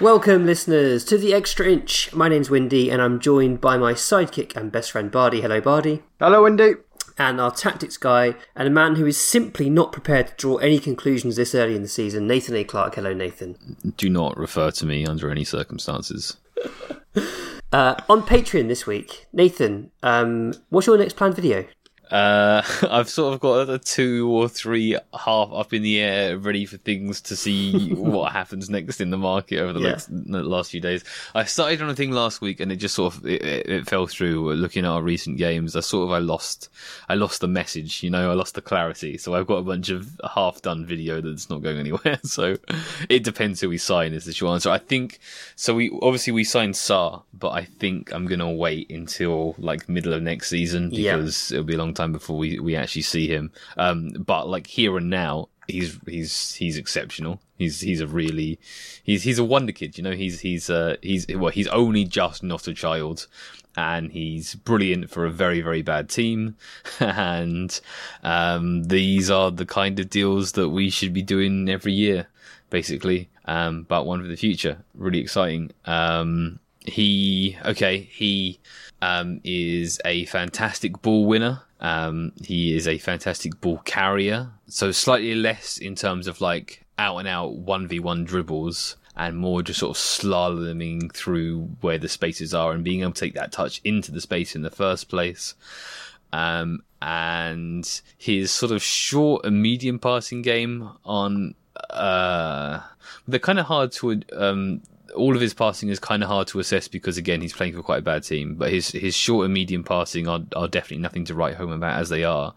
Welcome, listeners, to the Extra Inch. My name's Windy, and I'm joined by my sidekick and best friend Bardi. Hello, Bardi. Hello, Windy. And our tactics guy, and a man who is simply not prepared to draw any conclusions this early in the season, Nathan A. Clark. Hello, Nathan. Do not refer to me under any circumstances. uh, on Patreon this week, Nathan, um, what's your next planned video? Uh, I've sort of got a two or three half up in the air, ready for things to see what happens next in the market over the, yeah. next, last few days. I started on a thing last week, and it just sort of it, it, fell through. Looking at our recent games, I sort of I lost I lost the message. You know, I lost the clarity. So I've got a bunch of half done video that's not going anywhere. So it depends who we sign. Is the short answer. I think so. We obviously we signed Sarr, but I think I'm gonna wait until like middle of next season because yeah. it'll be a long time before we, we actually see him. Um, but like here and now, he's he's he's exceptional. He's he's a really he's he's a wonder kid. You know, he's he's uh he's well he's only just not a child, and he's brilliant for a very very bad team. and um, these are the kind of deals that we should be doing every year, basically. Um, but one for the future, really exciting. Um, he okay he um, is a fantastic ball winner. Um, he is a fantastic ball carrier. So slightly less in terms of like out and out 1v1 dribbles and more just sort of slaloming through where the spaces are and being able to take that touch into the space in the first place. Um, and his sort of short and medium passing game on, uh, they're kind of hard to, um, all of his passing is kind of hard to assess because again he's playing for quite a bad team. But his his short and medium passing are are definitely nothing to write home about as they are.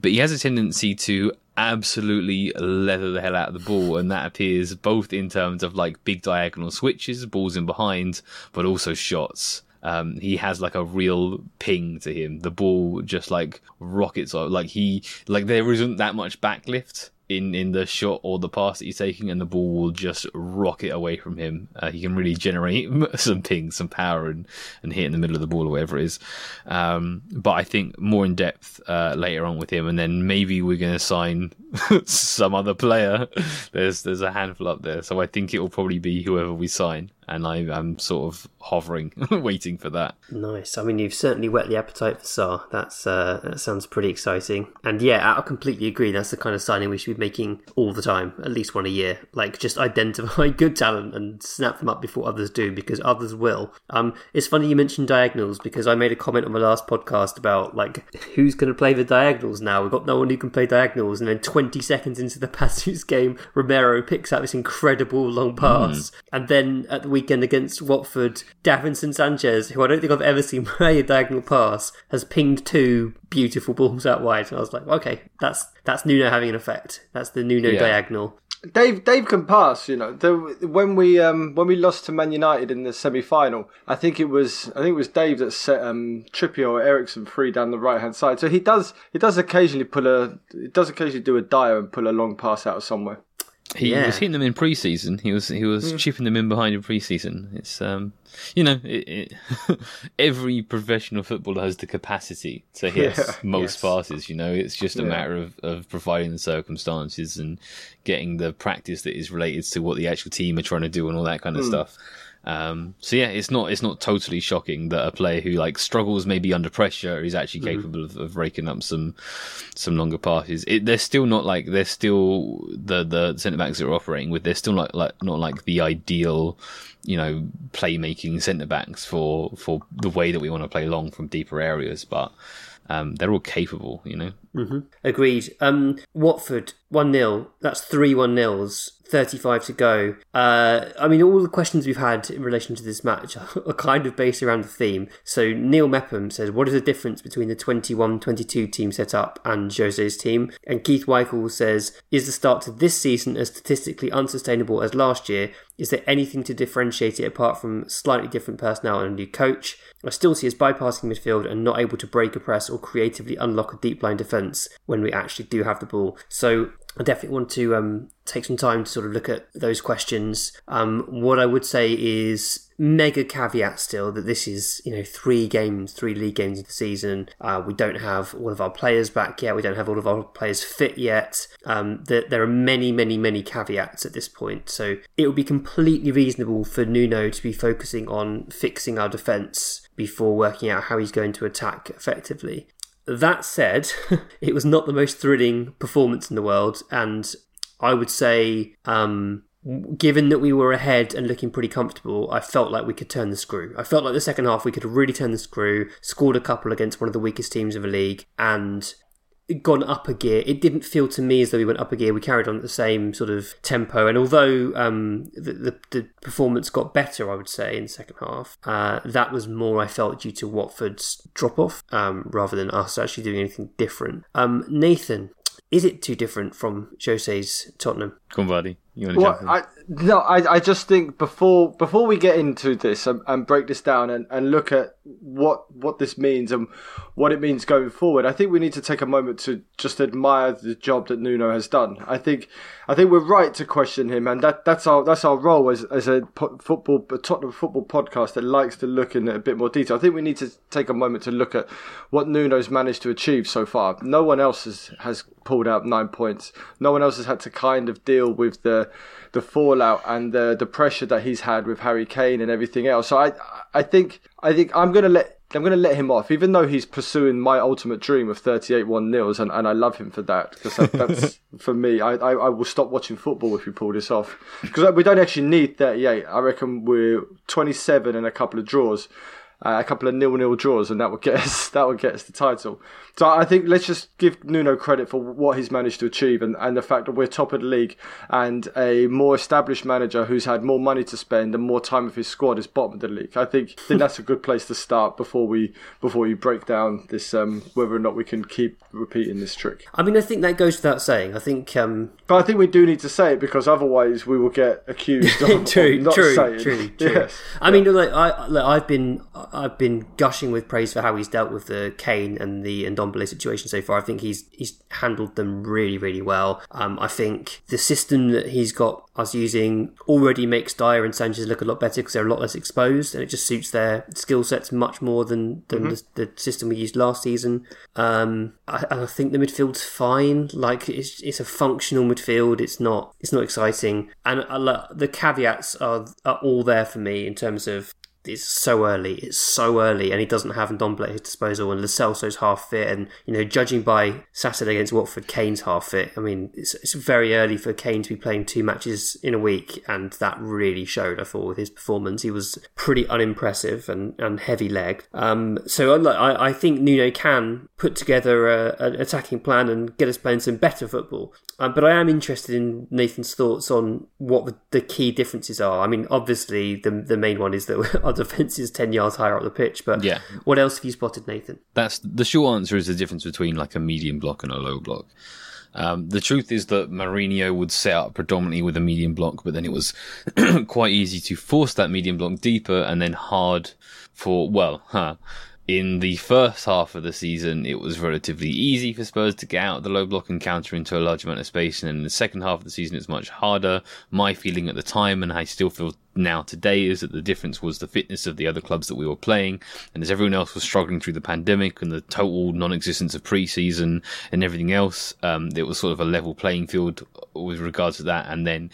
But he has a tendency to absolutely leather the hell out of the ball, and that appears both in terms of like big diagonal switches, balls in behind, but also shots. Um, he has like a real ping to him. The ball just like rockets off. Like he, like there isn't that much backlift in in the shot or the pass that he's taking, and the ball will just rocket away from him. Uh, he can really generate some ping, some power, and and hit in the middle of the ball or whatever it is. Um, but I think more in depth uh, later on with him, and then maybe we're going to sign some other player. There's there's a handful up there, so I think it will probably be whoever we sign and I, am sort of hovering, waiting for that. Nice. I mean, you've certainly whet the appetite for Sarr. That's uh, that sounds pretty exciting. And yeah, I completely agree. That's the kind of signing we should be making all the time, at least one a year. Like just identify good talent and snap them up before others do, because others will. Um, it's funny you mentioned diagonals because I made a comment on my last podcast about like who's going to play the diagonals now. We've got no one who can play diagonals, and then 20 seconds into the Paços game, Romero picks out this incredible long pass, mm. and then at the weekend against Watford, Davinson Sanchez, who I don't think I've ever seen play a diagonal pass, has pinged two beautiful balls out wide. And I was like, okay, that's that's Nuno having an effect. That's the Nuno yeah. diagonal. Dave Dave can pass, you know. The, when we um, when we lost to Man United in the semi final, I think it was I think it was Dave that set um, Trippier or Eriksen free down the right hand side. So he does he does occasionally pull a he does occasionally do a dive and pull a long pass out of somewhere. He Yeah. was hitting them in pre-season. He was he was chipping them in behind in pre-season. It's um, you know, it, it, every professional footballer has the capacity to hit Yeah. most Yes. passes. You know, it's just a Yeah. matter of, of providing the circumstances and getting the practice that is related to what the actual team are trying to do and all that kind of stuff. Um, so yeah, it's not it's not totally shocking that a player who like struggles maybe under pressure is actually capable of, of raking up some some longer passes. It, they're still not like they're still the the centre backs that are operating with. They're still not like not like the ideal, you know, playmaking centre backs for for the way that we want to play long from deeper areas. But um, they're all capable, you know. Agreed. Um, Watford one 0 That's three one nils. Thirty-five to go. Uh, I mean, all the questions we've had in relation to this match are kind of based around the theme. So Neil Mepham says, "What is the difference between the 21-22 team setup and Jose's team?" And Keith Weichel says, "Is the start to this season as statistically unsustainable as last year? Is there anything to differentiate it apart from slightly different personnel and a new coach? I still see us bypassing midfield and not able to break a press or creatively unlock a deep line defence when we actually do have the ball. So I definitely want to um, take some time to sort of look at those questions. Um, what I would say is mega caveat still that this is you know three games, three league games of the season. Uh, we don't have all of our players back yet. We don't have all of our players fit yet. Um, there, there are many, many, many caveats at this point. So it would be completely reasonable for Nuno to be focusing on fixing our defence before working out how he's going to attack effectively. That said, it was not the most thrilling performance in the world, and I would say, um, given that we were ahead and looking pretty comfortable, I felt like we could turn the screw. I felt like the second half we could really turned the screw, scored a couple against one of the weakest teams of the league, and gone up a gear. It didn't feel to me as though we went up a gear. We carried on at the same sort of tempo, and although um, the, the the performance got better, I would say in the second half, uh, that was more I felt due to Watford's drop off um, rather than us actually doing anything different. Um, Nathan, is it too different from Jose's Tottenham? Come on, buddy. You want to Well, jump in? I no, I, I just think before before we get into this and, and break this down and, and look at what what this means and what it means going forward, I think we need to take a moment to just admire the job that Nuno has done. I think I think we're right to question him, and that, that's our that's our role as as a football a Tottenham football podcast that likes to look in a bit more detail. I think we need to take a moment to look at what Nuno's managed to achieve so far. No one else has has pulled out nine points. No one else has had to kind of deal with the the fallout and the the pressure that he's had with Harry Kane and everything else. So I I think I think I'm gonna let I'm gonna let him off, even though he's pursuing my ultimate dream of 38 one nils, and, and I love him for that because that, that's for me. I, I I will stop watching football if we pull this off because we don't actually need 38. I reckon we're 27 and a couple of draws. Uh, a couple of nil-nil draws, and that would get us that would get us the title. So I think let's just give Nuno credit for what he's managed to achieve, and, and the fact that we're top of the league, and a more established manager who's had more money to spend and more time with his squad is bottom of the league. I think, I think that's a good place to start before we before we break down this um, whether or not we can keep repeating this trick. I mean, I think that goes without saying. I think um, But I think we do need to say it because otherwise we will get accused of, true, of not true, saying. true, true. Yes. I mean, like I, like, I've been, I've been gushing with praise for how he's dealt with the Kane and the Ndombele situation so far. I think he's he's handled them really, really well. Um, I think the system that he's got us using already makes Dier and Sanchez look a lot better because they're a lot less exposed, and it just suits their skill sets much more than than the, the system we used last season. Um, I, I think the midfield's fine. Like it's it's a functional midfield. It's not it's not exciting, and I, the caveats are are all there for me in terms of it's so early. It's so early, and he doesn't have Ndombele at his disposal, and Lo Celso's half fit, and you know, judging by Saturday against Watford, Kane's half fit. I mean, it's, it's very early for Kane to be playing two matches in a week, and that really showed. I thought with his performance, he was pretty unimpressive and, and heavy leg. Um, so I, I I think Nuno can put together a, an attacking plan and get us playing some better football. Um, but I am interested in Nathan's thoughts on what the, the key differences are. I mean, obviously, the the main one is that our defence is 10 yards higher up the pitch. But Yeah. what else have you spotted, Nathan? That's the short answer is the difference between like a medium block and a low block. Um, the truth is that Mourinho would set up predominantly with a medium block, but then it was quite easy to force that medium block deeper and then hard for well, huh, in the first half of the season, it was relatively easy for Spurs to get out of the low block and counter into a large amount of space. And in the second half of the season, it's much harder. My feeling at the time, and I still feel now today, is that the difference was the fitness of the other clubs that we were playing. And as everyone else was struggling through the pandemic and the total non existence of pre season and everything else, um, it was sort of a level playing field with regards to that. And then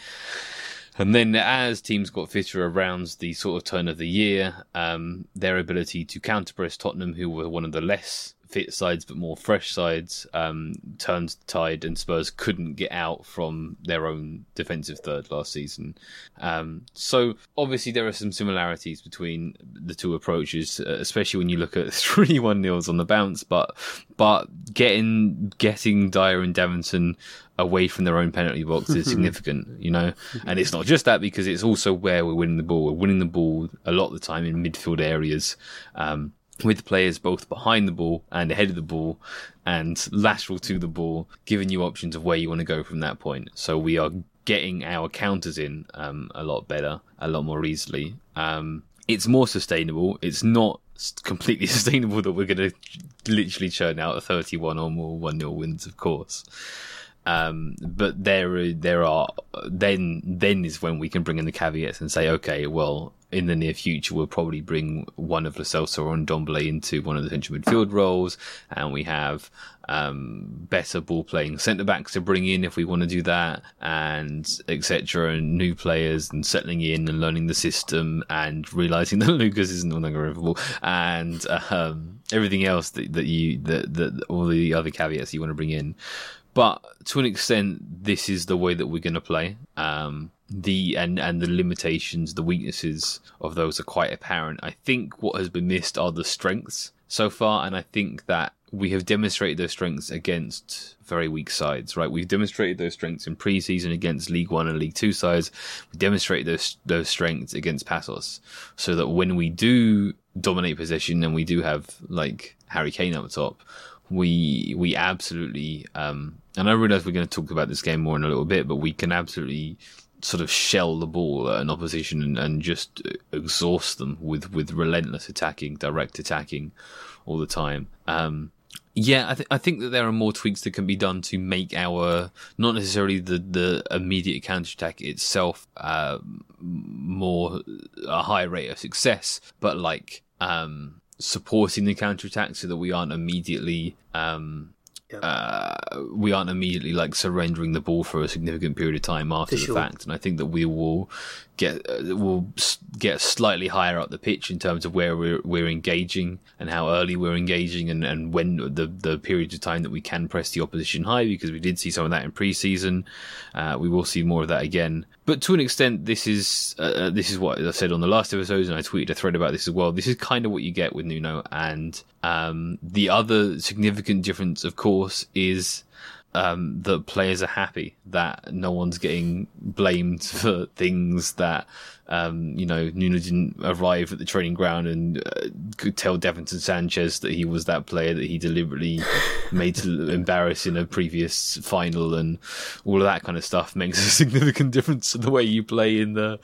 and then as teams got fitter around the sort of turn of the year, um, their ability to counter press Tottenham, who were one of the less sides but more fresh sides, um, turned the tide, and Spurs couldn't get out from their own defensive third last season. Um, so obviously there are some similarities between the two approaches, uh, especially when you look at three one nils on the bounce. But but getting getting Dier and Davinson away from their own penalty box is significant, you know. And it's not just that because it's also where we're winning the ball. We're winning the ball a lot of the time in midfield areas. Um, with players both behind the ball and ahead of the ball and lateral to the ball, giving you options of where you want to go from that point. So we are getting our counters in um, a lot better, a lot more easily. Um, it's more sustainable. It's not completely sustainable that we're going to literally churn out a 31 or more 1 0 wins, of course. Um, but there, there are then then is when we can bring in the caveats and say, okay, well, in the near future, we'll probably bring one of Lo or Ndombele into one of the central midfield roles, and we have um, better ball playing centre backs to bring in if we want to do that, and etc. And new players and settling in and learning the system and realizing that Lucas isn't no longer available, and um, everything else that, that you that, that all the other caveats you want to bring in. But to an extent, this is the way that we're going to play. Um, the and and the limitations, the weaknesses of those are quite apparent. I think what has been missed are the strengths so far, and I think that we have demonstrated those strengths against very weak sides, right? We've demonstrated those strengths in pre-season against League One and League Two sides. We demonstrated those those strengths against Paços, so that when we do dominate possession and we do have like Harry Kane up top, we we absolutely um, and I realize we're going to talk about this game more in a little bit, but we can absolutely sort of shell the ball at an opposition and, and just exhaust them with with relentless attacking, direct attacking all the time. Um, yeah, I, th- I think that there are more tweaks that can be done to make our not necessarily the the immediate counter attack itself uh, more a high rate of success, but like um, supporting the counter attack so that we aren't immediately um, uh, we aren't immediately like surrendering the ball for a significant period of time after the fact. And I think that we will get uh, will get slightly higher up the pitch in terms of where we're we're engaging and how early we're engaging and, and when the the periods of time that we can press the opposition high because we did see some of that in pre-season. Uh, we will see more of that again. But to an extent, this is uh, uh this is what I said on the last episodes, and I tweeted a thread about this as well. This is kind of what you get with Nuno, and um, the other significant difference, of course, is um, that players are happy that no one's getting blamed for things that um, you know Nuno didn't arrive at the training ground and uh, could tell Davinson Sanchez that he was that player that he deliberately made to embarrass in a previous final and all of that kind of stuff makes a significant difference to the way you play in the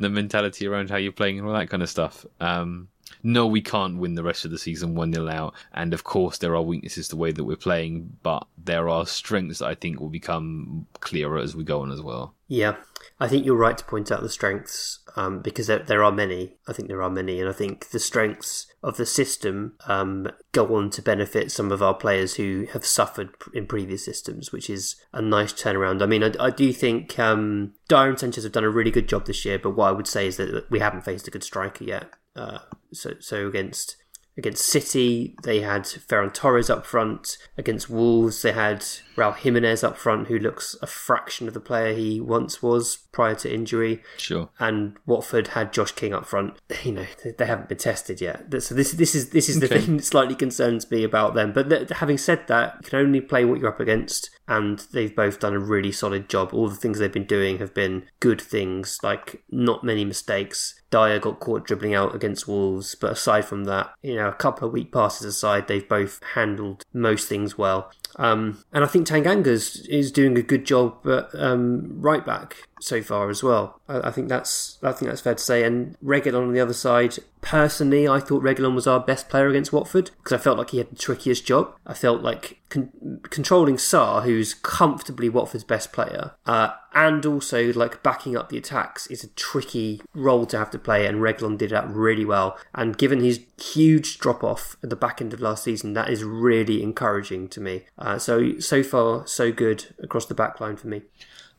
the mentality around how you're playing and all that kind of stuff. Um, no, we can't win the rest of the season 1 0 out. And of course, there are weaknesses the way that we're playing, but there are strengths that I think will become clearer as we go on as well. Yeah, I think you're right to point out the strengths um, because there, there, are many. I think there are many, and I think the strengths of the system um, go on to benefit some of our players who have suffered in previous systems, which is a nice turnaround. I mean, I, I do think um, Dier and Sanchez have done a really good job this year, but what I would say is that we haven't faced a good striker yet. Uh, so so against against City, they had Ferran Torres up front. Against Wolves, they had Raul Jimenez up front, who looks a fraction of the player he once was prior to injury. Sure. And Watford had Josh King up front. You know, they haven't been tested yet. So this this is this is the okay. thing that slightly concerns me about them. But th- having said that, you can only play what you're up against, and they've both done a really solid job. All the things they've been doing have been good things, like not many mistakes. Dier got caught dribbling out against Wolves, but aside from that, you know, a couple of weak passes aside, they've both handled most things well. Um, and I think Tanganga is doing a good job at um, right back. So far as well. I, I think that's I think that's fair to say. And Reguilon on the other side, personally, I thought Reguilon was our best player against Watford because I felt like he had the trickiest job. I felt like con- controlling Sarr, who's comfortably Watford's best player, uh, and also like backing up the attacks is a tricky role to have to play. And Reguilon did that really well. And given his huge drop off at the back end of last season, that is really encouraging to me. Uh, so so far so good across the back line for me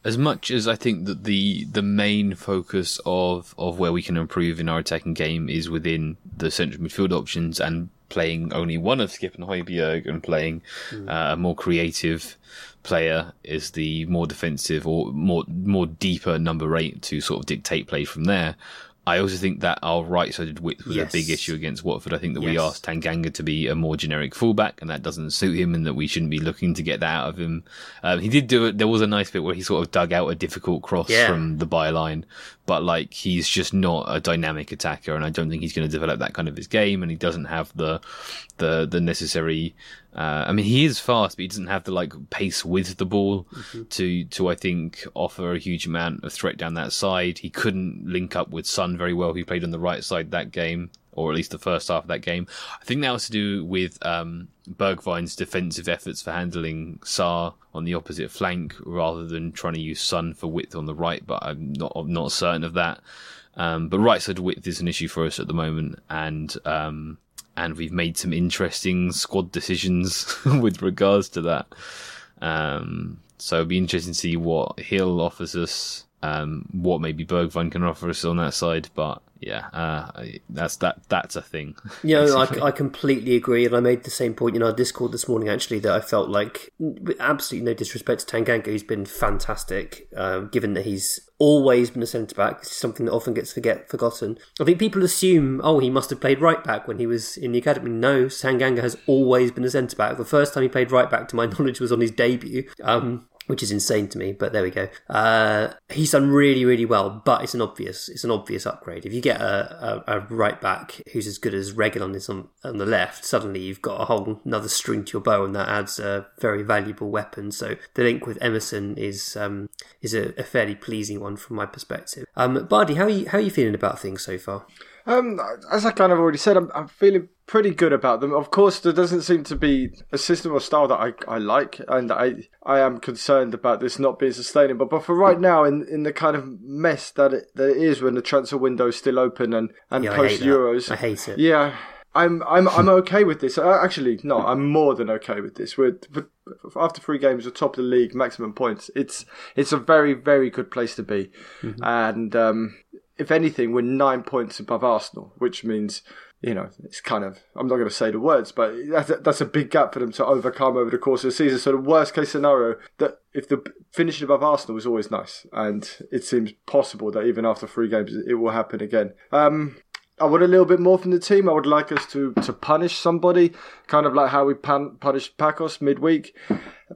as much as I think that the the main focus of of where we can improve in our attacking game is within the central midfield options and playing only one of Skip and Højbjerg and playing mm. uh, a more creative player is the more defensive or more more deeper number eight to sort of dictate play from there. I also think that our right-sided width was yes. a big issue against Watford. I think that yes. we asked Tanganga to be a more generic fullback, and that doesn't suit him, and that we shouldn't be looking to get that out of him. Um, he did do it. There was a nice bit where he sort of dug out a difficult cross yeah. from the byline, but like he's just not a dynamic attacker, and I don't think he's going to develop that kind of his game, and he doesn't have the the the necessary uh, I mean, he is fast, but he doesn't have the like pace with the ball mm-hmm. to to I think offer a huge amount of threat down that side. He couldn't link up with Son very well. He played on the right side that game, or at least the first half of that game. I think that was to do with um, Bergwijn's defensive efforts for handling Sarr on the opposite flank, rather than trying to use Son for width on the right. But I'm not I'm not certain of that. Um, but right side width is an issue for us at the moment, and um, and we've made some interesting squad decisions with regards to that. Um, so it'll be interesting to see what Gil offers us, um, what maybe Bergwijn can offer us on that side. But yeah, uh, that's that. That's a thing. Yeah, I, I, completely agree, and I made the same point in our Discord this morning. Actually, that I felt like, absolutely no disrespect to Tanganga, who's been fantastic, uh, given that he's always been a centre back. This is something that often gets forget forgotten. I think people assume, oh, he must have played right back when he was in the academy. No, Tanganga has always been a centre back. The first time he played right back, to my knowledge, was on his debut. Um, which is insane to me. But there we go. Uh, he's done really, really well. But it's an obvious, it's an obvious upgrade. If you get a, a, a right back who's as good as Reguilon is on on the left, suddenly you've got a whole another string to your bow, and that adds a very valuable weapon. So the link with Emerson is um, is a, a fairly pleasing one from my perspective. Um, Bardi, how are you how are you feeling about things so far? Um, as I kind of already said, I'm, I'm feeling pretty good about them. Of course, there doesn't seem to be a system or style that I, I like, and I I am concerned about this not being sustainable. But for right now, in, in the kind of mess that it, that it is when the transfer window is still open and, and yeah, post Euros, I hate it. Yeah. I'm I'm I'm okay with this. Uh, actually, no, I'm more than okay with this. We're, after three games, we're top of the league, maximum points. It's it's a very very good place to be, mm-hmm. and um, if anything, we're nine points above Arsenal, which means you know, it's kind of, I'm not going to say the words, but that's a, that's a big gap for them to overcome over the course of the season. So the worst case scenario, that if the finishing above Arsenal is always nice, and it seems possible that even after three games, it will happen again. Um, I want a little bit more from the team. I would like us to, to punish somebody, kind of like how we pan, punished Paços midweek.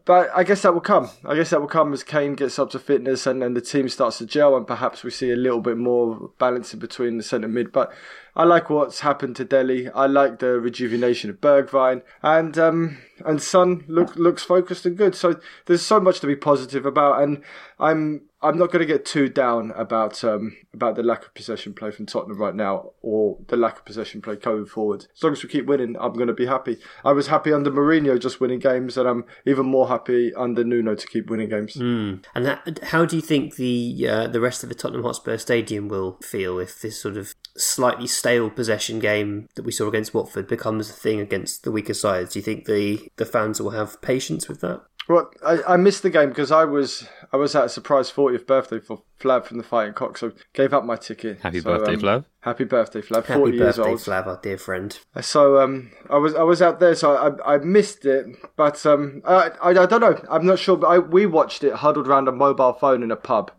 But I guess that will come. I guess that will come as Kane gets up to fitness and then the team starts to gel and perhaps we see a little bit more balance in between the centre mid. But I like what's happened to Dele. I like the rejuvenation of Bergwijn and um, and Son look, looks focused and good. So there's so much to be positive about, and I'm I'm not going to get too down about um, about the lack of possession play from Tottenham right now, or the lack of possession play going forward. As long as we keep winning, I'm going to be happy. I was happy under Mourinho just winning games, and I'm even more happy under Nuno to keep winning games. Mm. And that, how do you think the uh, the rest of the Tottenham Hotspur Stadium will feel if this sort of slightly stale possession game that we saw against Watford becomes a thing against the weaker sides? Do you think the the fans will have patience with that? Well, I, I missed the game because I was I was at a surprise 40th birthday for Flav from the Fighting Cock, so gave up my ticket. Happy so, birthday, um, Flav! Happy birthday, Flav! Happy 40 birthday, years old. Flav, our dear friend. So um, I was I was out there, so I I missed it, but um, I I, I don't know. I'm not sure, but I, we watched it huddled around a mobile phone in a pub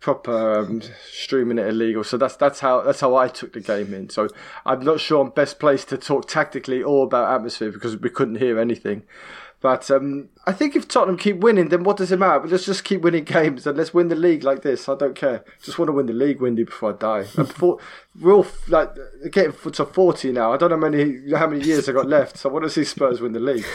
proper um, streaming it illegal. So that's that's how that's how I took the game in. So I'm not sure I'm best placed to talk tactically or about atmosphere because we couldn't hear anything. But um, I think if Tottenham keep winning, then what does it matter? But let's just keep winning games and let's win the league like this. I don't care. Just want to win the league, Windy, before I die. And before, we're all like getting to forty now. I don't know how many how many years I got left. So I want to see Spurs win the league.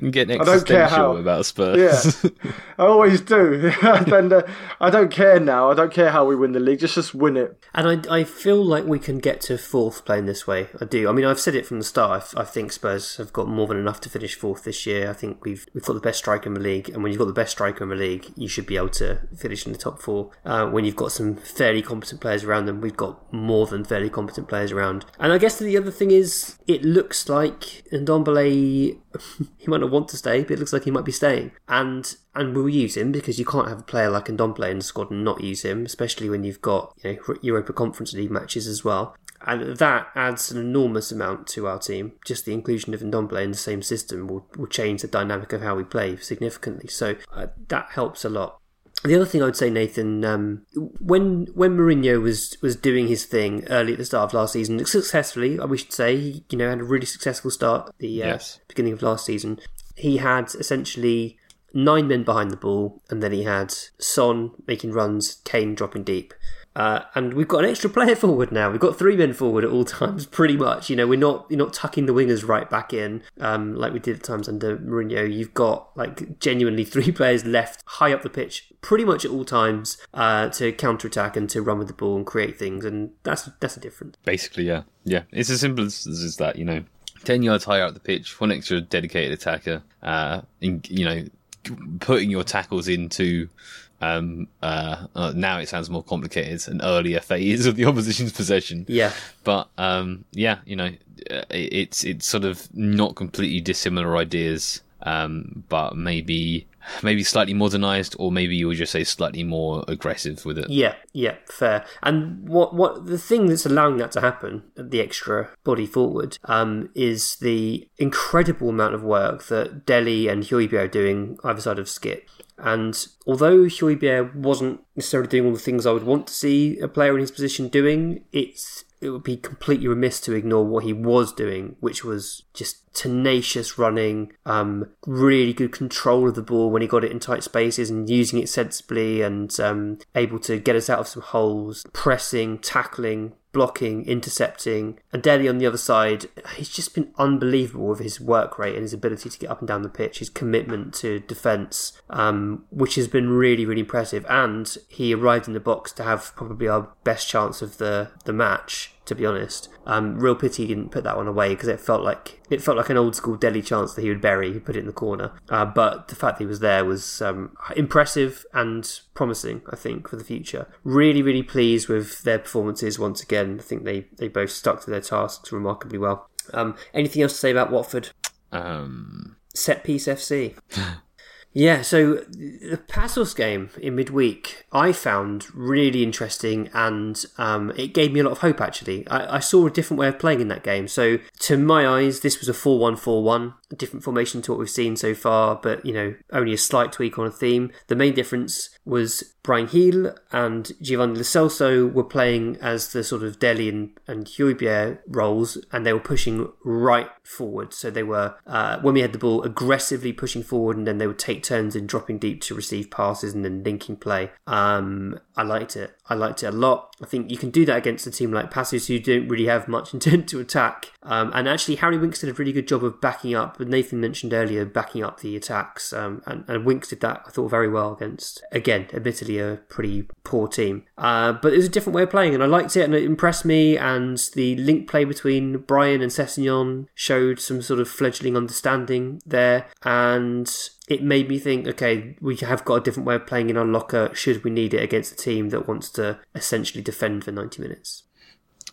I'm getting I don't care how. about Spurs. Yeah, I always do. and uh, I don't care now. I don't care how we win the league. Just just win it. And I, I feel like we can get to fourth playing this way. I do. I mean, I've said it from the start. I, I think Spurs have got more than enough to finish fourth this year. I think we've we've got the best striker in the league, and when you've got the best striker in the league, you should be able to finish in the top four. Uh, when you've got some fairly competent players around them, we've got more than fairly competent players around. And I guess the other thing is, it looks like Ndombele he might not want to stay, but it looks like he might be staying. And and we'll use him because you can't have a player like Ndombele in the squad and not use him, especially when you've got you know, Europa Conference League matches as well. And that adds an enormous amount to our team. Just the inclusion of Ndombele in the same system will, will change the dynamic of how we play significantly. So uh, that helps a lot. The other thing I would say, Nathan, um, when when Mourinho was was doing his thing early at the start of last season, successfully, we should say, he, you know, had a really successful start at the uh, Yes. beginning of last season. He had essentially nine men behind the ball, and then he had Son making runs, Kane dropping deep. Uh, and we've got an extra player forward now. We've got three men forward at all times, pretty much. You know, we're not you're not tucking the wingers right back in um, like we did at times under Mourinho. You've got like genuinely three players left high up the pitch, pretty much at all times, uh, to counter attack and to run with the ball and create things. And that's that's a difference. Basically, yeah, yeah. It's as simple as, as that. You know, ten yards higher up the pitch, one extra dedicated attacker. Uh, in, you know, putting your tackles into. Um, uh, uh, now it sounds more complicated, an earlier phase of the opposition's possession. Yeah, But um, yeah, you know, uh, it- it's it's sort of not completely dissimilar ideas, um, but maybe maybe slightly modernized, or maybe you would just say slightly more aggressive with it. Yeah, yeah, fair. And what what the thing that's allowing that to happen, the extra body forward, um, is the incredible amount of work that Dele and Højbjerg are doing either side of Skip. And although Højbjerg wasn't necessarily doing all the things I would want to see a player in his position doing, it's it would be completely remiss to ignore what he was doing, which was just tenacious running, um, really good control of the ball when he got it in tight spaces and using it sensibly and um, able to get us out of some holes, pressing, tackling, blocking, intercepting. And Dele on the other side, he's just been unbelievable with his work rate and his ability to get up and down the pitch, his commitment to defence, um, which has been really, really impressive. And he arrived in the box to have probably our best chance of the, the match. To be honest, um, real pity he didn't put that one away because it felt like it felt like an old school Dele chance that he would bury. He put it in the corner, uh, but the fact that he was there was um, impressive and promising. I think for the future. Really, really pleased with their performances once again. I think they they both stuck to their tasks remarkably well. Um, anything else to say about Watford? Um, Set piece FC. Yeah, so the Paços game in midweek I found really interesting and um, it gave me a lot of hope actually. I, I saw a different way of playing in that game. So, to my eyes, this was a 4 1 4 1, a different formation to what we've seen so far, but you know, only a slight tweak on a theme. The main difference was Bryan Gil and Giovani Lo were playing as the sort of Dele and, and Højbjerg roles, and they were pushing right forward. So they were, uh, when we had the ball, aggressively pushing forward, and then they would take turns in dropping deep to receive passes and then linking play. Um, I liked it. I liked it a lot. I think you can do that against a team like Paços who don't really have much intent to attack. Um, and actually, Harry Winks did a really good job of backing up. But Nathan mentioned earlier, backing up the attacks. Um, and, and Winks did that, I thought, very well against, again, admittedly a pretty poor team. Uh, but it was a different way of playing, and I liked it, and it impressed me. And the link play between Bryan and Sessegnon showed some sort of fledgling understanding there. And it made me think, okay, we have got a different way of playing in our locker should we need it against a team that wants to essentially defend for 90 minutes.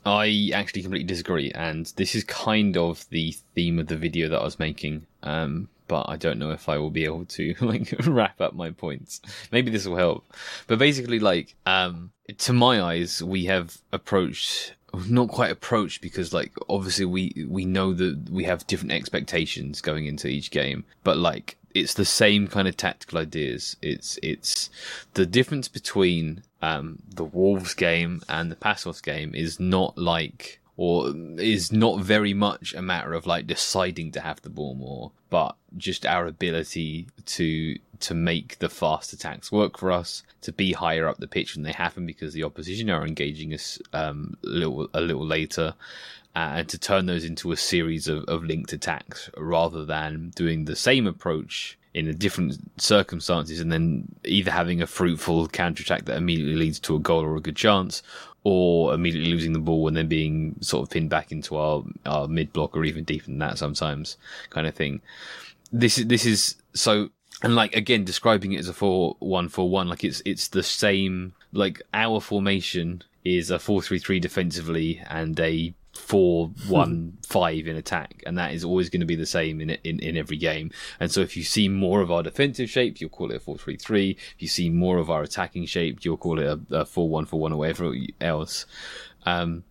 I actually completely disagree, and this is kind of the theme of the video that I was making. Um, but I don't know if I will be able to like wrap up my points. Maybe this will help. But basically, like, um, to my eyes, we have approached not quite approached because like obviously we we know that we have different expectations going into each game but like it's the same kind of tactical ideas it's it's the difference between um the wolves game and the Paços game is not like or is not very much a matter of like deciding to have the ball more, but just our ability to to make the fast attacks work for us, to be higher up the pitch when they happen because the opposition are engaging us um, a little a little later, uh, and to turn those into a series of, of linked attacks rather than doing the same approach in different circumstances and then either having a fruitful counter attack that immediately leads to a goal or a good chance or immediately losing the ball and then being sort of pinned back into our, our mid block or even deeper than that sometimes kind of thing. This is this is so and like again describing it as a four one four one like it's it's the same like our formation is a four three three defensively and a four one five in attack, and that is always going to be the same in, in in every game. And so, if you see more of our defensive shape, you'll call it a four three three. If you see more of our attacking shape, you'll call it a, a four one four one or whatever else. Um,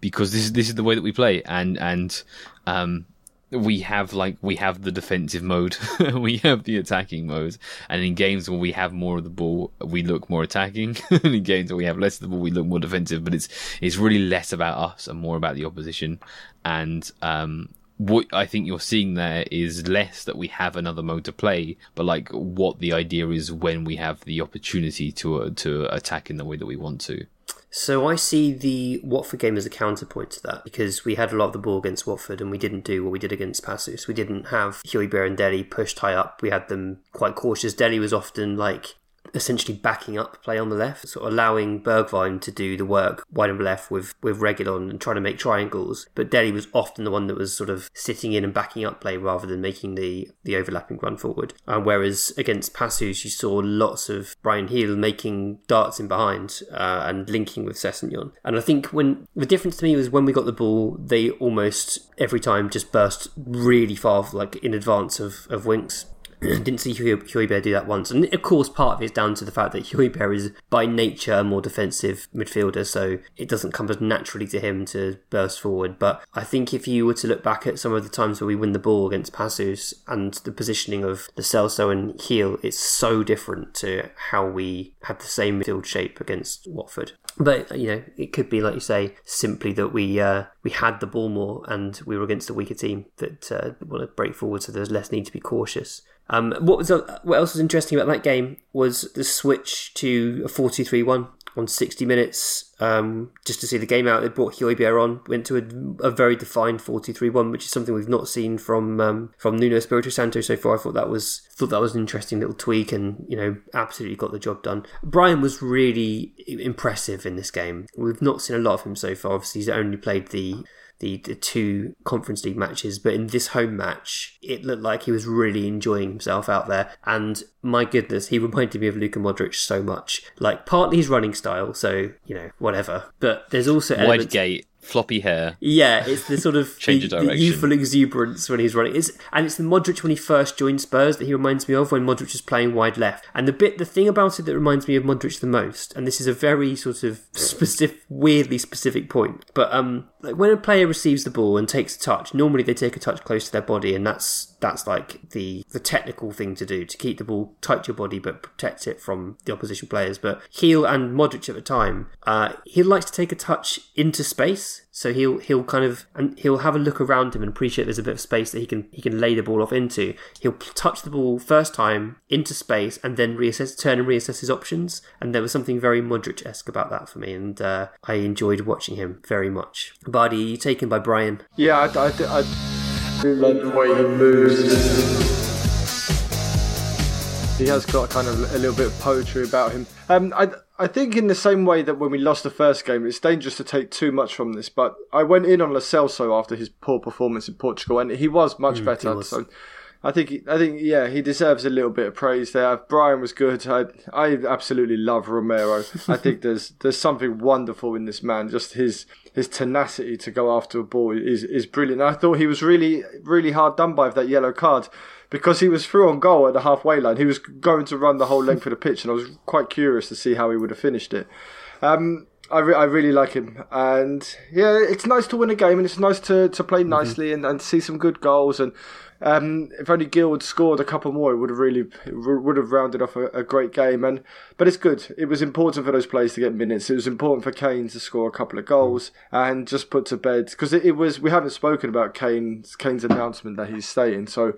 because this is this is the way that we play, and and um, we have like we have the defensive mode, we have the attacking mode, and in games where we have more of the ball, we look more attacking. in games where we have less of the ball, we look more defensive. But it's it's really less about us and more about the opposition. And um, what I think you're seeing there is less that we have another mode to play, but like what the idea is when we have the opportunity to uh, to attack in the way that we want to. So I see the Watford game as a counterpoint to that because we had a lot of the ball against Watford and we didn't do what we did against Paços. We didn't have Højbjerg and Dele pushed high up. We had them quite cautious. Dele was often like essentially backing up play on the left, sort of allowing Bergwijn to do the work wide and left with with Reguilón and trying to make triangles. But Dele was often the one that was sort of sitting in and backing up play rather than making the the overlapping run forward. Uh, whereas against Paços, you saw lots of Bryan Gil making darts in behind uh, and linking with Sessegnon. And I think when the difference to me was when we got the ball, they almost every time just burst really far, like in advance of of Winks. didn't see Højbjerg do that once. And of course, part of it is down to the fact that Højbjerg is by nature a more defensive midfielder, so it doesn't come as naturally to him to burst forward. But I think if you were to look back at some of the times where we win the ball against Paços and the positioning of the Celso and Gil, it's so different to how we had the same midfield shape against Watford. But you know, it could be like you say, simply that we uh, we had the ball more and we were against a weaker team that uh, want to break forward, so there's less need to be cautious. Um, what was what else was interesting about that game was the switch to a 4-2-3-1 on 60 minutes um, just to see the game out. They brought Højbjerg on, went to a, a very defined 4-2-3-1, which is something we've not seen from um, from Nuno Espirito Santo so far. I thought that was thought that was an interesting little tweak, and you know, absolutely got the job done. Bryan was really impressive in this game. We've not seen a lot of him so far. Obviously, he's only played the the, the two Conference League matches, but in this home match, it looked like he was really enjoying himself out there. And my goodness, he reminded me of Luka Modric so much. Like, partly his running style, so, you know, whatever. But there's also Wide gate floppy hair. Yeah, it's the sort of Change the, of the youthful exuberance when he's running. It's and it's the Modric when he first joined Spurs that he reminds me of when Modric was playing wide left. And the bit, the thing about it that reminds me of Modric the most, and this is a very sort of specific, weirdly specific point, but um, like when a player receives the ball and takes a touch, normally they take a touch close to their body, and that's that's like the the technical thing to do to keep the ball tight to your body but protect it from the opposition players. But Gil and Modric at the time, uh, he likes to take a touch into space. So he'll he'll kind of and he'll have a look around him and appreciate there's a bit of space that he can he can lay the ball off into. He'll touch the ball first time into space and then reassess, turn and reassess his options. And there was something very Modric esque about that for me, and uh, I enjoyed watching him very much. Bardi, you taken by Bryan? Yeah, I, I, I do like the way he moves. He has got kind of a little bit of poetry about him. Um, I I think in the same way that when we lost the first game, it's dangerous to take too much from this. But I went in on Lo Celso after his poor performance in Portugal, and he was much better. was. So I think I think yeah, he deserves a little bit of praise there. Bryan was good. I I absolutely love Romero. I think there's there's something wonderful in this man. Just his his tenacity to go after a ball is is brilliant. I thought he was really really hard done by with that yellow card because he was through on goal at the halfway line. He was going to run the whole length of the pitch, and I was quite curious to see how he would have finished it. Um, I, re- I really like him, and yeah, it's nice to win a game, and it's nice to, to play nicely and, and see some good goals. And Um, if only Gil had scored a couple more, it would have really would have rounded off a, a, great game. And but it's good. It was important for those players to get minutes. It was important for Kane to score a couple of goals and just put to bed because it, it was. We haven't spoken about Kane's Kane's announcement that he's staying. So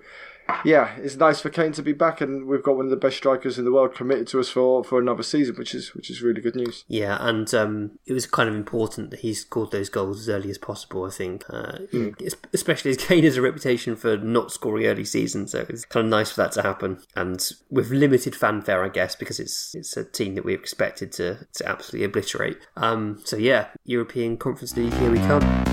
yeah, it's nice for Kane to be back, and we've got one of the best strikers in the world committed to us for, for another season, which is which is really good news. Yeah, and um, it was kind of important that he scored those goals as early as possible. I think, uh, mm. especially as Kane has a reputation for not scoring early seasons, so it's kind of nice for that to happen, and with limited fanfare, I guess, because it's it's a team that we expected to to absolutely obliterate. Um, so yeah, European Conference League, here we come.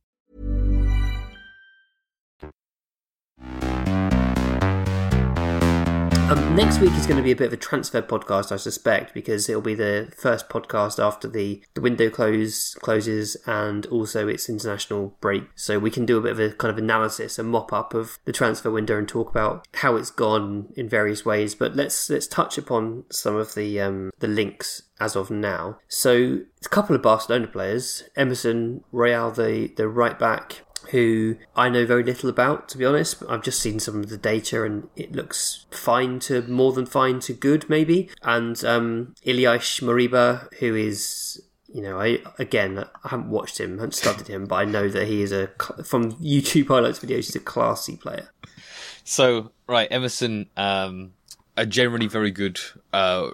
Um, next week is going to be a bit of a transfer podcast, I suspect, because it'll be the first podcast after the, the window close closes and also its international break. So we can do a bit of a kind of analysis, a mop up of the transfer window, and talk about how it's gone in various ways. But let's let's touch upon some of the um, the links as of now. So a couple of Barcelona players, Emerson Royal, the the right back, who I know very little about, to be honest. I've just seen some of the data and it looks fine to more than fine to good, maybe. And um, Ilyas Moriba, who is you know, I again I haven't watched him, haven't studied him, but I know that he is a from YouTube highlights videos. He's a classy player. So right, Emerson, um, a generally very good uh,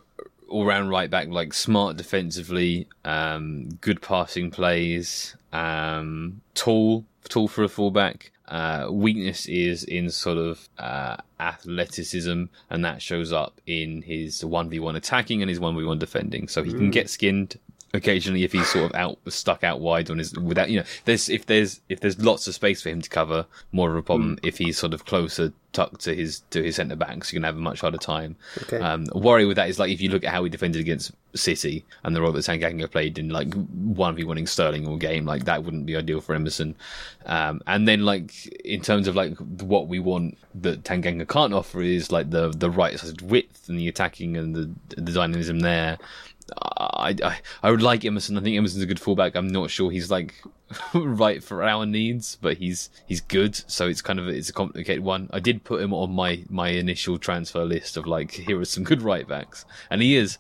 all round right back, like smart defensively, um, good passing plays, um, tall, tall for a fullback. Uh, weakness is in sort of uh, athleticism, and that shows up in his one v one attacking and his one v one defending. So he can get skinned occasionally if he's sort of out stuck out wide on his without you know there's if there's if there's lots of space for him to cover more of a problem mm. if he's sort of closer tucked to his to his centre backs you're gonna have a much harder time okay. um worry with that is like if you look at how he defended against City and the role that Tanganga played in like one v winning Sterling all game like that wouldn't be ideal for Emerson um and then like in terms of like what we want that Tanganga can't offer is like the the right side width and the attacking and the, the dynamism there I, I, I would like Emerson. I think Emerson's a good fullback. I'm not sure he's like right for our needs, but he's he's good. So it's kind of it's a complicated one. I did put him on my my initial transfer list of like here are some good right backs, and he is.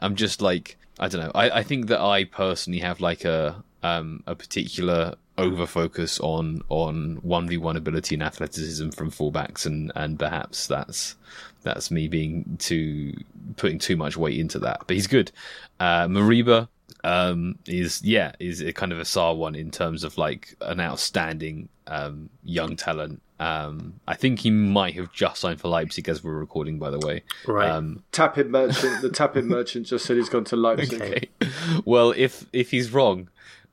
I'm just like I don't know. I, I think that I personally have like a um a particular over focus on on one v one ability and athleticism from fullbacks, and and perhaps that's that's me being too putting too much weight into that. But he's good. Uh, Moriba um, is yeah is a kind of a Sarr one in terms of like an outstanding um, young talent. Um, I think he might have just signed for Leipzig as we're recording, by the way. Right. Um, Tapin merchant. The Tapin merchant just said he's gone to Leipzig. Okay. Well, if if he's wrong,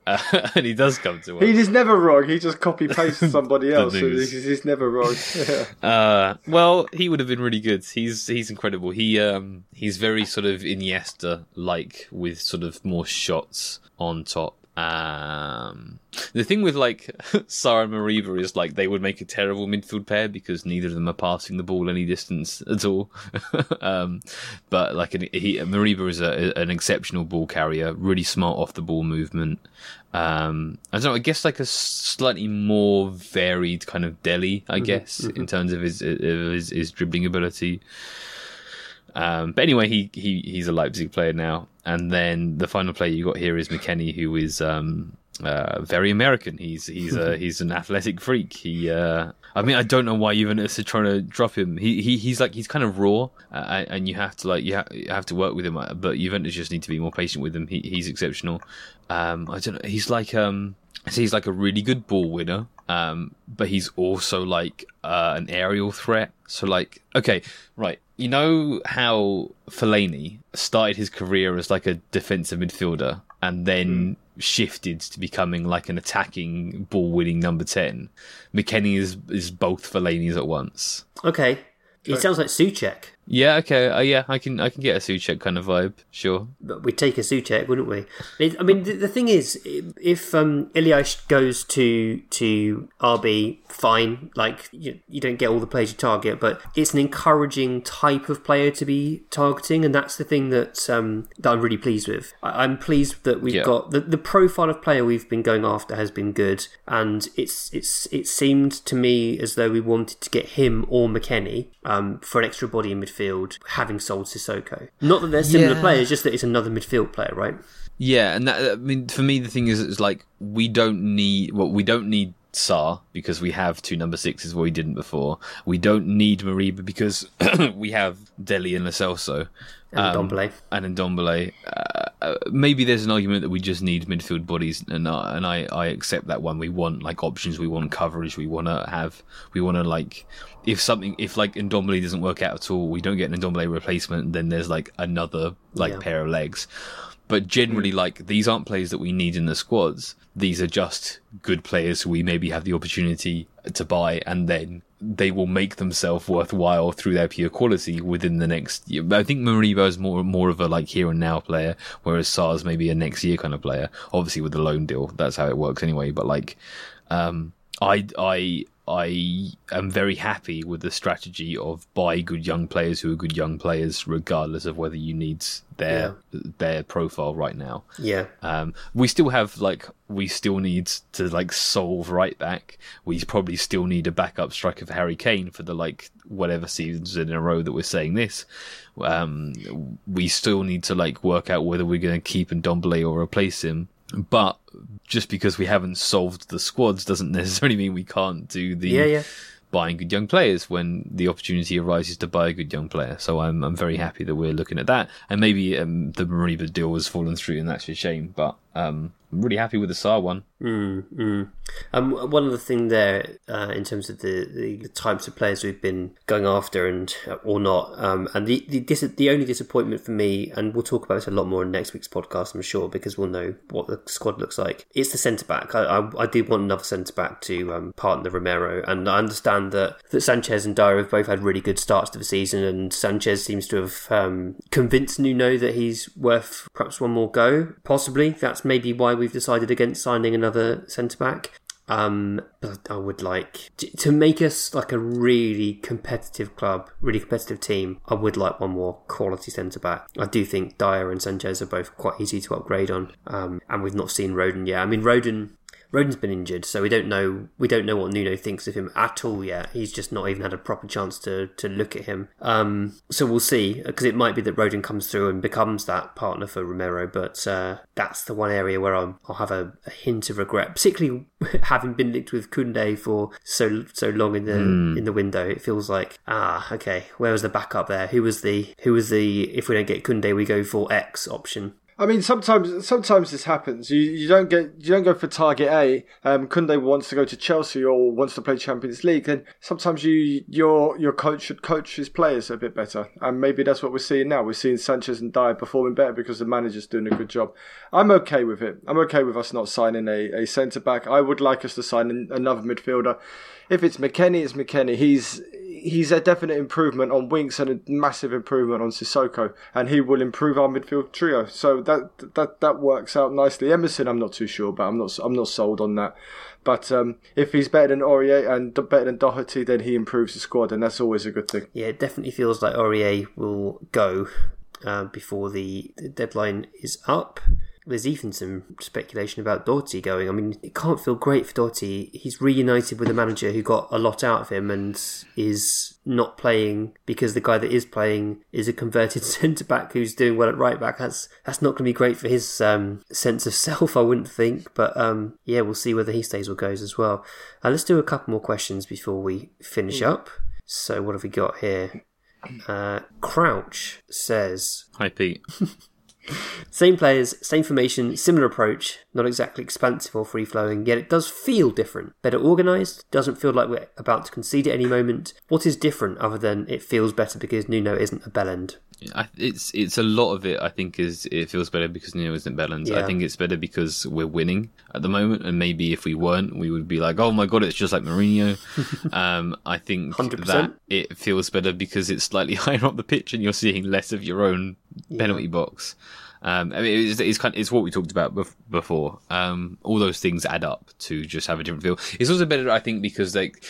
uh, and he does come to us. He is never wrong. He just copy pastes somebody else. so he's, he's, never wrong. Yeah. Uh, well, he would have been really good. He's he's incredible. He um he's very sort of Iniesta like with sort of more shots on top. Um, the thing with like Sarr and Moriba is like they would make a terrible midfield pair because neither of them are passing the ball any distance at all. um, but like he, Moriba is a, an exceptional ball carrier, really smart off the ball movement. Um, I don't know. I guess like a slightly more varied kind of Dele, I mm-hmm, guess, mm-hmm. in terms of his, his, his dribbling ability. Um, but anyway, he, he he's a Leipzig player now. And then the final player you got here is McKennie, who is um, uh, very American. He's he's a, he's an athletic freak. He, uh, I mean, I don't know why Juventus are trying to drop him. He, he he's like he's kind of raw, uh, and you have to like you, ha- you have to work with him. But Juventus just need to be more patient with him. He, he's exceptional. Um, I don't know. He's like um, he's like a really good ball winner. Um, but he's also like uh, an aerial threat. So like, okay, right. You know how Fellaini started his career as like a defensive midfielder and then mm. shifted to becoming like an attacking ball winning number 10. McKennie is, is both Fellaini's at once. Okay. It sounds like Soucek. Yeah, okay, uh, yeah, I can I can get a Soucek kind of vibe, sure. But we'd take a Soucek, wouldn't we? I mean, the, the thing is, if um, goes to to RB, fine. Like you, you don't get all the players you target, but it's an encouraging type of player to be targeting, and that's the thing that um, that I'm really pleased with. I, am pleased that we've yeah. got the, the profile of player we've been going after has been good, and it's it's it seemed to me as though we wanted to get him or McKennie um, for an extra body in midfield midfield, having sold Sissoko. Not that they're similar yeah. players, just that it's another midfield player, right? Yeah, and that, I mean, for me, the thing is, is like we don't need well, we don't need Sarr because we have two number sixes where we didn't before. We don't need Moriba because we have Dele and Lo Celso. And um, Ndombele. And Ndombele. Uh, uh, maybe there's an argument that we just need midfield bodies, and uh, and I, I accept that one. We want like options, we want coverage, we want to have, we want to like, if something, if like Ndombele doesn't work out at all, we don't get an Ndombele replacement, then there's like another like yeah. pair of legs. But generally, like these aren't players that we need in the squads. These are just good players who we maybe have the opportunity to buy, and then they will make themselves worthwhile through their pure quality within the next year. I think Moriba is more more of a like here and now player, whereas Sarr's maybe a next year kind of player. Obviously with the loan deal, that's how it works anyway. But like, um, I I I am very happy with the strategy of buy good young players who are good young players, regardless of whether you need their yeah. their profile right now. Yeah. Um, we still have like we still need to like solve right back. We probably still need a backup striker for Harry Kane for the like whatever seasons in a row that we're saying this. Um, we still need to like work out whether we're going to keep Ndombele or replace him. But just because we haven't solved the squads doesn't necessarily mean we can't do the yeah, yeah. buying good young players when the opportunity arises to buy a good young player. So I'm I'm very happy that we're looking at that. And maybe um, the Moriba deal has fallen through, and that's a shame. But um, I'm really happy with the Sarr one. Mm, mm. Um, one other thing there, uh, in terms of the, the, types of players we've been going after and uh, or not, um, and the the, the only disappointment for me, and we'll talk about it a lot more in next week's podcast, I'm sure, because we'll know what the squad looks like. It's the centre back. I, I, I did want another centre back to um, partner Romero, and I understand that that Sanchez and Dier have both had really good starts to the season, and Sanchez seems to have um, convinced Nuno that he's worth perhaps one more go. Possibly that's maybe why we've decided against signing another centre back. Um, but I would like to make us like a really competitive club, really competitive team. I would like one more quality centre back. I do think Dier and Sanchez are both quite easy to upgrade on. Um, and we've not seen Rodon yet. I mean, Rodon Rodon's been injured, so we don't know we don't know what Nuno thinks of him at all yet. He's just not even had a proper chance to to look at him. Um, so we'll see because it might be that Rodon comes through and becomes that partner for Romero. But uh, that's the one area where I'll, I'll have a, a, hint of regret, particularly having been linked with Koundé for so so long in the mm. in the window. It feels like ah okay, where was the backup there? Who was the who was the if we don't get Koundé we go for X option. I mean, sometimes sometimes this happens. You you don't get you don't go for target A. Um, Koundé wants to go to Chelsea or wants to play Champions League, and sometimes you your your coach should coach his players a bit better. And maybe that's what we're seeing now. We're seeing Sanchez and Dier performing better because the manager's doing a good job. I'm okay with it. I'm okay with us not signing a, a centre back. I would like us to sign another midfielder. If it's McKennie, it's McKennie. He's he's a definite improvement on Winks and a massive improvement on Sissoko, and he will improve our midfield trio. So that that that works out nicely. Emerson, I'm not too sure, but I'm not I'm not sold on that. But um, if he's better than Aurier and better than Doherty, then he improves the squad, and that's always a good thing. Yeah, it definitely feels like Aurier will go uh, before the, the deadline is up. There's even some speculation about Doherty going. I mean, it can't feel great for Doherty. He's reunited with a manager who got a lot out of him and is not playing because the guy that is playing is a converted centre back who's doing well at right back. That's that's not going to be great for his um, sense of self, I wouldn't think. But um, yeah, we'll see whether he stays or goes as well. Uh, let's do a couple more questions before we finish up. So what have we got here? Uh, Crouch says, Hi, Pete. same players, same formation, similar approach, not exactly expansive or free flowing, yet it does feel different. Better organised, doesn't feel like we're about to concede at any moment. What is different other than it feels better because Nuno isn't a bellend? I, it's it's a lot of it. I think is it feels better because Nuno isn't Belland. Yeah. I think it's better because we're winning at the moment, and maybe if we weren't, we would be like, oh my god, it's just like Mourinho. um, I think 100%. that it feels better because it's slightly higher up the pitch, and you're seeing less of your own penalty box. Um, I mean, it's, it's kind of, it's what we talked about bef- before. Um, all those things add up to just have a different feel. It's also better, I think, because like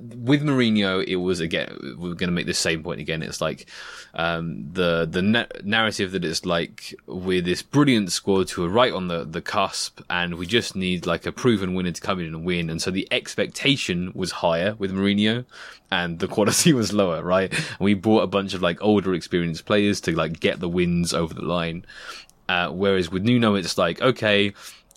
with Mourinho, it was again. We're going to make the same point again. It's like um, the the na- narrative that it's like we're this brilliant squad who are right on the the cusp, and we just need like a proven winner to come in and win. And so the expectation was higher with Mourinho, and the quality was lower, right? And we brought a bunch of like older, experienced players to like get the wins over the line. Uh, whereas with Nuno, it's like okay,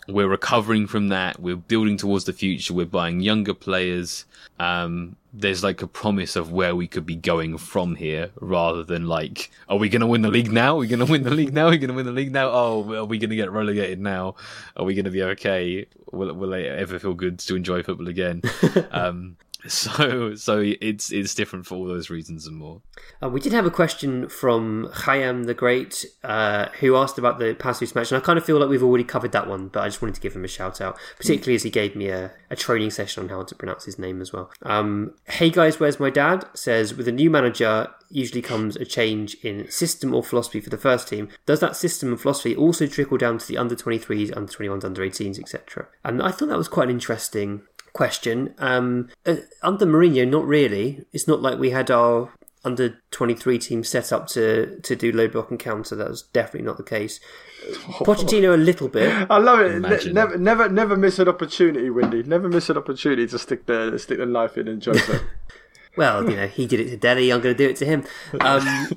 we're recovering from that. We're building towards the future. We're buying younger players. Um, there's like a promise of where we could be going from here rather than like, are we going to win the league now? Are we going to win the league now? Are we going to win the league now? Oh, are we going to get relegated now? Are we going to be okay? Will, will it ever feel good to enjoy football again? um, so, so it's, it's different for all those reasons and more. Uh, we did have a question from Khayyam the Great, uh, who asked about the Paços match, and I kind of feel like we've already covered that one, but I just wanted to give him a shout out, particularly as he gave me a, a training session on how to pronounce his name as well. Um, hey guys, where's my dad? Says, with a new manager, usually comes a change in system or philosophy for the first team. Does that system and philosophy also trickle down to the under 23s, under 21s, under 18s, etc.? And I thought that was quite an interesting question. Um, uh, under Mourinho, not really. It's not like we had our under 23 team set up to, to do low block and counter. That was definitely not the case. Pochettino a little bit. I love it. Ne- never, never, never miss an opportunity, Windy. Never miss an opportunity to stick the stick the knife in and Jose. Well, you know, he did it to Dele. I'm going to do it to him. Um,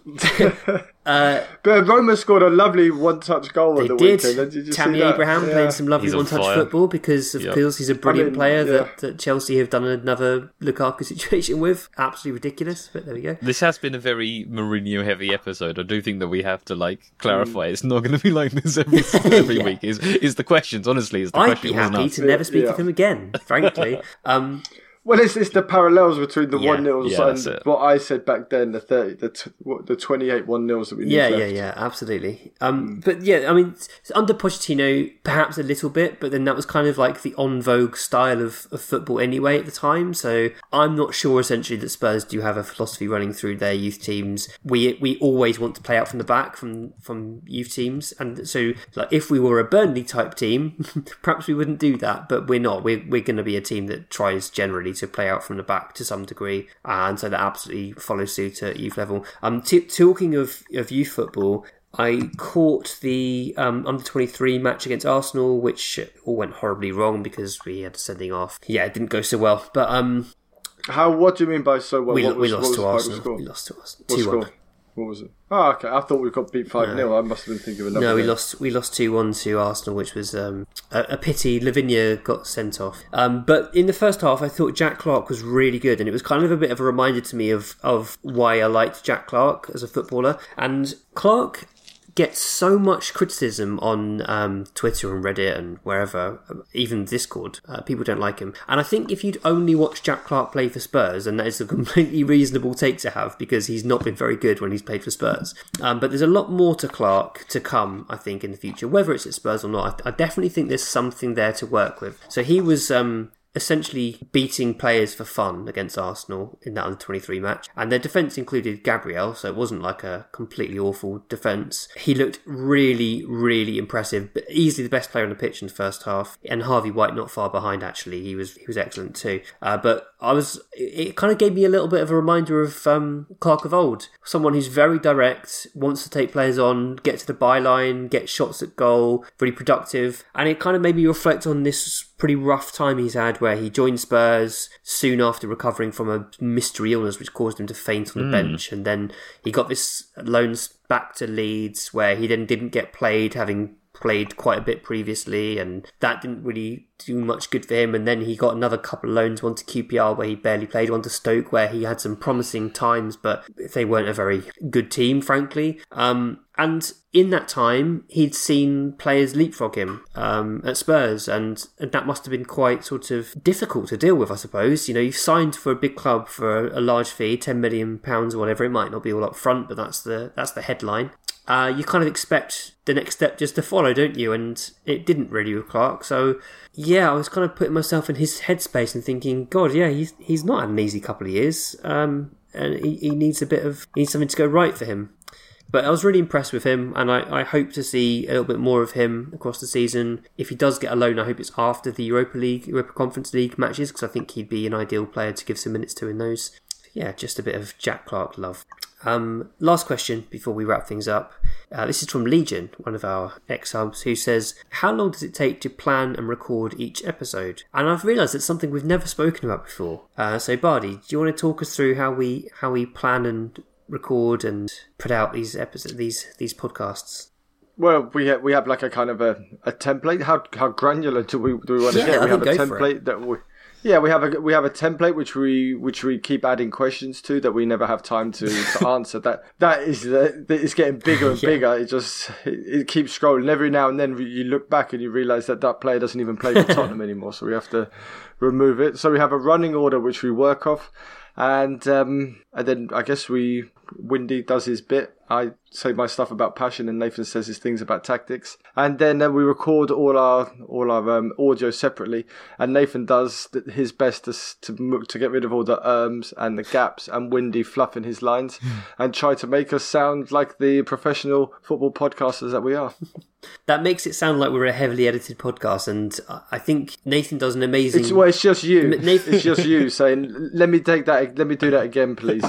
but Roma scored a lovely one-touch goal they the did. weekend. Did you Tammy see? Abraham Yeah. playing some lovely He's one-touch fire. football because, of Yep. course, he's a brilliant I mean, player yeah. that, that Chelsea have done another Lukaku situation with. Absolutely ridiculous, but there we go. This has been a very Mourinho heavy episode. I do think that we have to like clarify it's not going to be like this every every Yeah. week. Is is the questions? Honestly, is the I'd question. be It wasn't happy us. to never speak Yeah. of him again, frankly. Um, Well, it's, it's the parallels between the Yeah. one nils Yeah, that's and it. what I said back then, the thirty, the t- what, the twenty-eight one nils that we need Yeah, yeah, yeah, absolutely. Um, But yeah, I mean, s- under Pochettino, perhaps a little bit, but then that was kind of like the on vogue style of, of football anyway at the time. So I'm not sure essentially that Spurs do have a philosophy running through their youth teams. We we always want to play out from the back from from youth teams, and so like if we were a Burnley type team, perhaps we wouldn't do that. But we're not. We're we're going to be a team that tries generally to play out from the back to some degree, and so that absolutely follows suit at youth level. Um, t- talking of of youth football. I caught the um, under 23 match against Arsenal, which all went horribly wrong because we had a sending off. Yeah, it didn't go so well. But um, How? What do you mean by so well? we, what we was, lost what was to Arsenal. We lost to Arsenal. 2 1. What was it? Oh, okay. I thought we got beat five 0 I must have been thinking of another. No, we game. lost. We lost two one to Arsenal, which was um, a, a pity. Lavinier got sent off. Um, but in the first half, I thought Jack Clarke was really good, and it was kind of a bit of a reminder to me of of why I liked Jack Clarke as a footballer. And Clarke gets so much criticism on um, Twitter and Reddit and wherever, even Discord. Uh, people don't like him, and I think if you'd only watched Jack Clarke play for Spurs, and that is a completely reasonable take to have because he's not been very good when he's played for Spurs. Um, but there's a lot more to Clarke to come, I think, in the future, whether it's at Spurs or not. I, I definitely think there's something there to work with. So he was. Um, essentially beating players for fun against Arsenal in that under 23 match. And their defence included Gabriel, so it wasn't like a completely awful defence. He looked really, really impressive, but easily the best player on the pitch in the first half. And Harvey White not far behind, actually. He was he was excellent too. Uh, but I was, it kind of gave me a little bit of a reminder of um, Clarke of old. Someone who's very direct, wants to take players on, get to the byline, get shots at goal, really productive. And it kind of made me reflect on this pretty rough time he's had where he joined Spurs soon after recovering from a mystery illness which caused him to faint on the mm. bench. And then he got this loans back to Leeds where he then didn't get played, having played quite a bit previously, and that didn't really do much good for him. And then he got another couple of loans, one to QPR where he barely played, one to Stoke where he had some promising times, but they weren't a very good team, frankly. Um, and in that time, he'd seen players leapfrog him um, at Spurs, and, and that must have been quite sort of difficult to deal with, I suppose. You know, you've signed for a big club for a, a large fee, ten million pounds or whatever. It might not be all up front, but that's the that's the headline uh, you kind of expect the next step just to follow, don't you? And it didn't really with Clarke. So, yeah, I was kind of putting myself in his headspace and thinking, God, yeah, he's he's not had an easy couple of years, um, and he, he needs a bit of he needs something to go right for him. But I was really impressed with him, and I, I hope to see a little bit more of him across the season. If he does get a loan, I hope it's after the Europa League, Europa Conference League matches, because I think he'd be an ideal player to give some minutes to in those. Yeah, just a bit of Jack Clarke love. Um, last question before we wrap things up. Uh, this is from Legion, one of our ex subs, who says, How long does it take to plan and record each episode? And I've realised it's something we've never spoken about before. Uh, so, Bardi, do you want to talk us through how we how we plan and record and put out these episodes, these these podcasts? Well, we have, we have like a kind of a, a template. How how granular do we do we want to yeah, get? We have a template that we yeah, we have a we have a template which we which we keep adding questions to that we never have time to, to answer. That that is that is getting bigger and yeah. bigger. It just it, it, keeps scrolling. Every now and then you look back and you realise that that player doesn't even play for Tottenham anymore. So we have to remove it. So we have a running order which we work off, and um, and then I guess we Windy does his bit. I say my stuff about passion, and Nathan says his things about tactics. And then uh, we record all our all our um, audio separately, and Nathan does his best to to to get rid of all the ums and the gaps, and Windy fluffing his lines, and try to make us sound like the professional football podcasters that we are. That makes it sound like we're a heavily edited podcast, and I think Nathan does an amazing. It's, well, it's just you. Nathan... It's just you saying, "Let me take that. Let me do that again, please."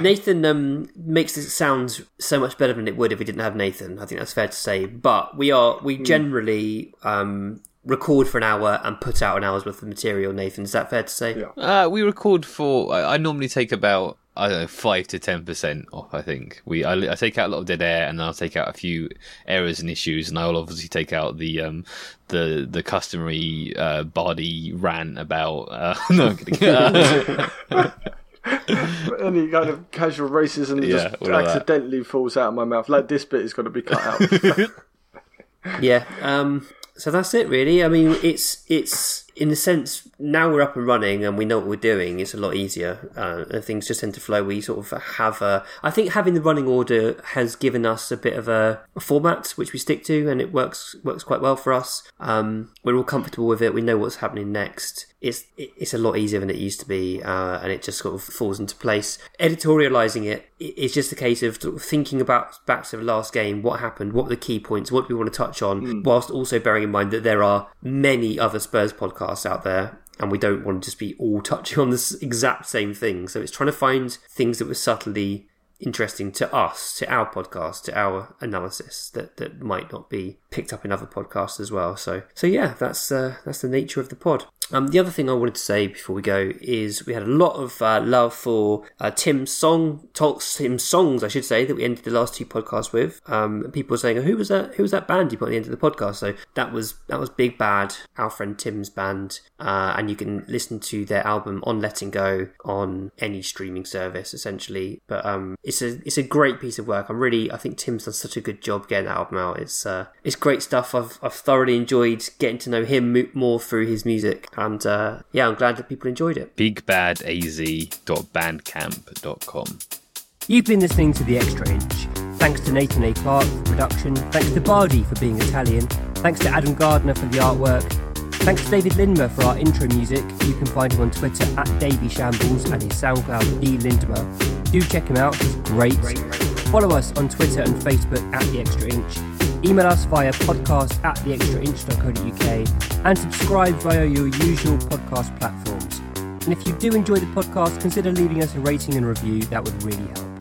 Nathan um, makes it sound so much better than it would if we didn't have Nathan. I think that's fair to say. But we are we mm. generally um, record for an hour and put out an hour's worth of material. Nathan, is that fair to say? Yeah. Uh, we record for. I, I normally take about I don't know, five to ten percent off. I think we I, I, take out a lot of dead air, and I'll take out a few errors and issues, and I'll obviously take out the um the the customary uh, Bardi rant about. Uh, no, any kind of casual racism yeah, just accidentally falls out of my mouth. Like this bit is going to be cut out. yeah. Um, so that's it, really. I mean, it's it's in the sense now we're up and running and we know what we're doing it's a lot easier uh, things just tend to flow we sort of have a i think having the running order has given us a bit of a, a format which we stick to and it works works quite well for us um, we're all comfortable with it we know what's happening next it's it's a lot easier than it used to be uh, and it just sort of falls into place editorializing it it's just a case of thinking about back to the last game what happened what were the key points what do we want to touch on mm. whilst also bearing in mind that there are many other spurs podcasts podcasts out there and we don't want to just be all touching on this exact same thing. So it's trying to find things that were subtly interesting to us, to our podcast, to our analysis that, that might not be picked up in other podcasts as well. So so yeah, that's uh, that's the nature of the pod. Um, the other thing I wanted to say before we go is we had a lot of uh, love for uh, Tim's song, talks Tim's songs, I should say, that we ended the last two podcasts with. Um, people were saying, "Who was that? Who was that band you put at the end of the podcast?" So that was that was Big Bad, our friend Tim's band, uh, and you can listen to their album on Letting Go on any streaming service, essentially. But um, it's a it's a great piece of work. I'm really I think Tim's done such a good job getting that album out. It's uh, it's great stuff. I've I've thoroughly enjoyed getting to know him more through his music and uh, yeah, I'm glad that people enjoyed it. BigBadAZ.bandcamp.com. You've been listening to The Extra Inch. Thanks to Nathan A. Clark for production. Thanks to Bardi for being Italian. Thanks to Adam Gardner for the artwork. Thanks to David Lindmer for our intro music. You can find him on Twitter at Davy Shambles and his SoundCloud D Lindmer. Do check him out, he's great. Follow us on Twitter and Facebook at The Extra Inch. Email us via podcast at theextrainch.co.uk and subscribe via your usual podcast platforms. And if you do enjoy the podcast, consider leaving us a rating and review, that would really help.